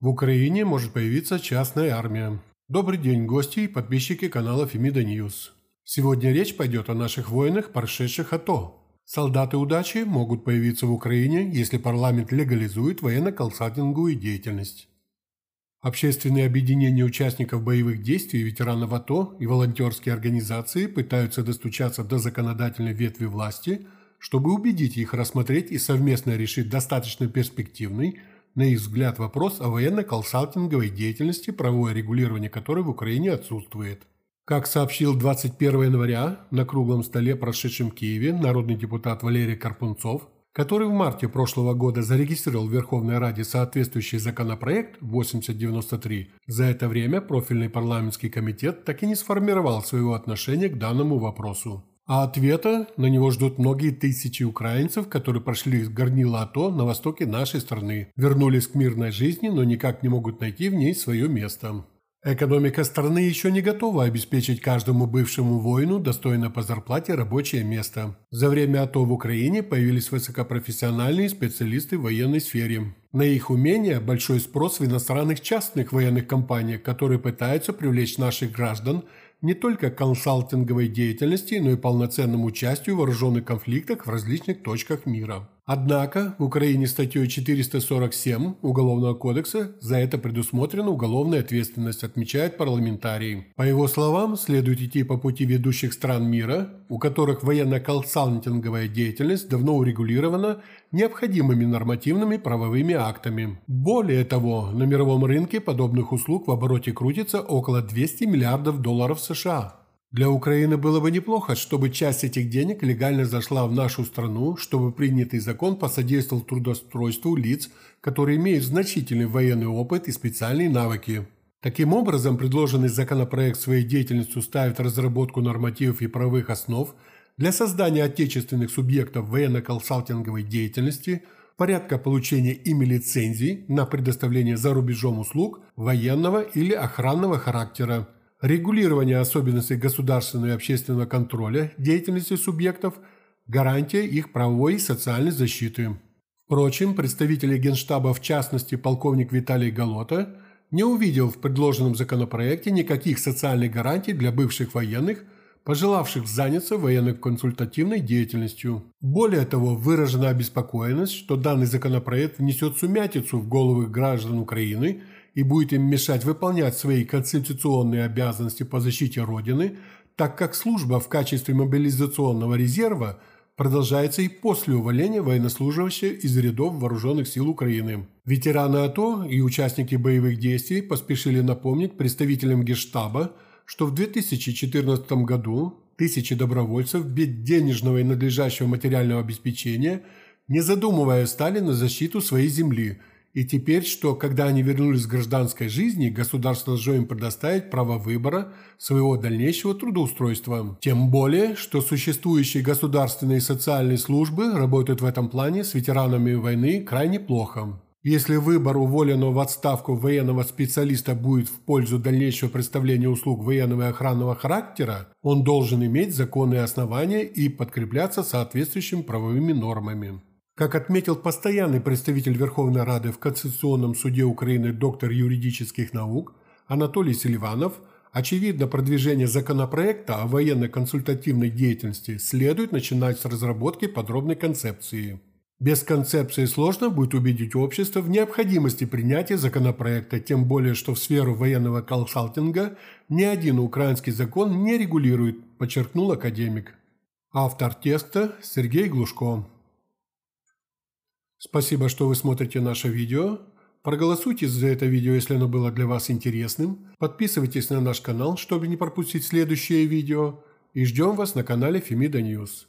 В Украине может появиться частная армия. Добрый день, гости и подписчики канала Фемида Ньюс. Сегодня речь пойдет о наших воинах, прошедших АТО. Солдаты удачи могут появиться в Украине, если парламент легализует военно-консалтинговую деятельность. Общественные объединения участников боевых действий, ветеранов АТО и волонтерские организации пытаются достучаться до законодательной ветви власти, чтобы убедить их рассмотреть и совместно решить достаточно перспективный – на их взгляд, вопрос о военно-консалтинговой деятельности, правовое регулирование которой в Украине отсутствует. Как сообщил 21 января на круглом столе, прошедшем в Киеве, народный депутат Валерий Карпунцов, который в марте прошлого года зарегистрировал в Верховной Раде соответствующий законопроект 8093, за это время профильный парламентский комитет так и не сформировал своего отношения к данному вопросу. А ответа на него ждут многие тысячи украинцев, которые прошли горнило АТО на востоке нашей страны, вернулись к мирной жизни, но никак не могут найти в ней свое место. Экономика страны еще не готова обеспечить каждому бывшему воину достойно по зарплате рабочее место. За время АТО в Украине появились высокопрофессиональные специалисты в военной сфере. На их умения большой спрос в иностранных частных военных компаниях, которые пытаются привлечь наших граждан не только консалтинговой деятельности, но и полноценному участию в вооруженных конфликтах в различных точках мира. Однако в Украине статьей 447 Уголовного кодекса за это предусмотрена уголовная ответственность, отмечает парламентарий. По его словам, следует идти по пути ведущих стран мира, у которых военно-консалтинговая деятельность давно урегулирована необходимыми нормативными правовыми актами. Более того, на мировом рынке подобных услуг в обороте крутится около 200 миллиардов долларов США. Для Украины было бы неплохо, чтобы часть этих денег легально зашла в нашу страну, чтобы принятый закон посодействовал трудоустройству лиц, которые имеют значительный военный опыт и специальные навыки. Таким образом, предложенный законопроект своей деятельностью ставит разработку нормативов и правовых основ для создания отечественных субъектов военно-консалтинговой деятельности, порядка получения ими лицензий на предоставление за рубежом услуг военного или охранного характера, регулирование особенностей государственного и общественного контроля деятельности субъектов, гарантия их правовой и социальной защиты. Впрочем, представители Генштаба, в частности полковник Виталий Галота, не увидел в предложенном законопроекте никаких социальных гарантий для бывших военных, пожелавших заняться военно-консультативной деятельностью. Более того, выражена обеспокоенность, что данный законопроект внесет сумятицу в головы граждан Украины – и будет им мешать выполнять свои конституционные обязанности по защите Родины, так как служба в качестве мобилизационного резерва продолжается и после увольнения военнослужащего из рядов вооруженных сил Украины. Ветераны АТО и участники боевых действий поспешили напомнить представителям Гештаба, что в 2014 году тысячи добровольцев без денежного и надлежащего материального обеспечения, не задумывая, стали на защиту своей земли – и теперь, что когда они вернулись к гражданской жизни, государство должно им предоставить право выбора своего дальнейшего трудоустройства. Тем более, что существующие государственные и социальные службы работают в этом плане с ветеранами войны крайне плохо. Если выбор уволенного в отставку военного специалиста будет в пользу дальнейшего представления услуг военного и охранного характера, он должен иметь законные основания и подкрепляться соответствующими правовыми нормами. Как отметил постоянный представитель Верховной Рады в Конституционном суде Украины доктор юридических наук Анатолий Селиванов, очевидно продвижение законопроекта о военно-консультативной деятельности следует начинать с разработки подробной концепции. Без концепции сложно будет убедить общество в необходимости принятия законопроекта, тем более, что в сферу военного консалтинга ни один украинский закон не регулирует, подчеркнул академик. Автор текста Сергей Глушко. Спасибо, что вы смотрите наше видео. Проголосуйте за это видео, если оно было для вас интересным. Подписывайтесь на наш канал, чтобы не пропустить следующее видео. И ждем вас на канале Фемида Ньюс.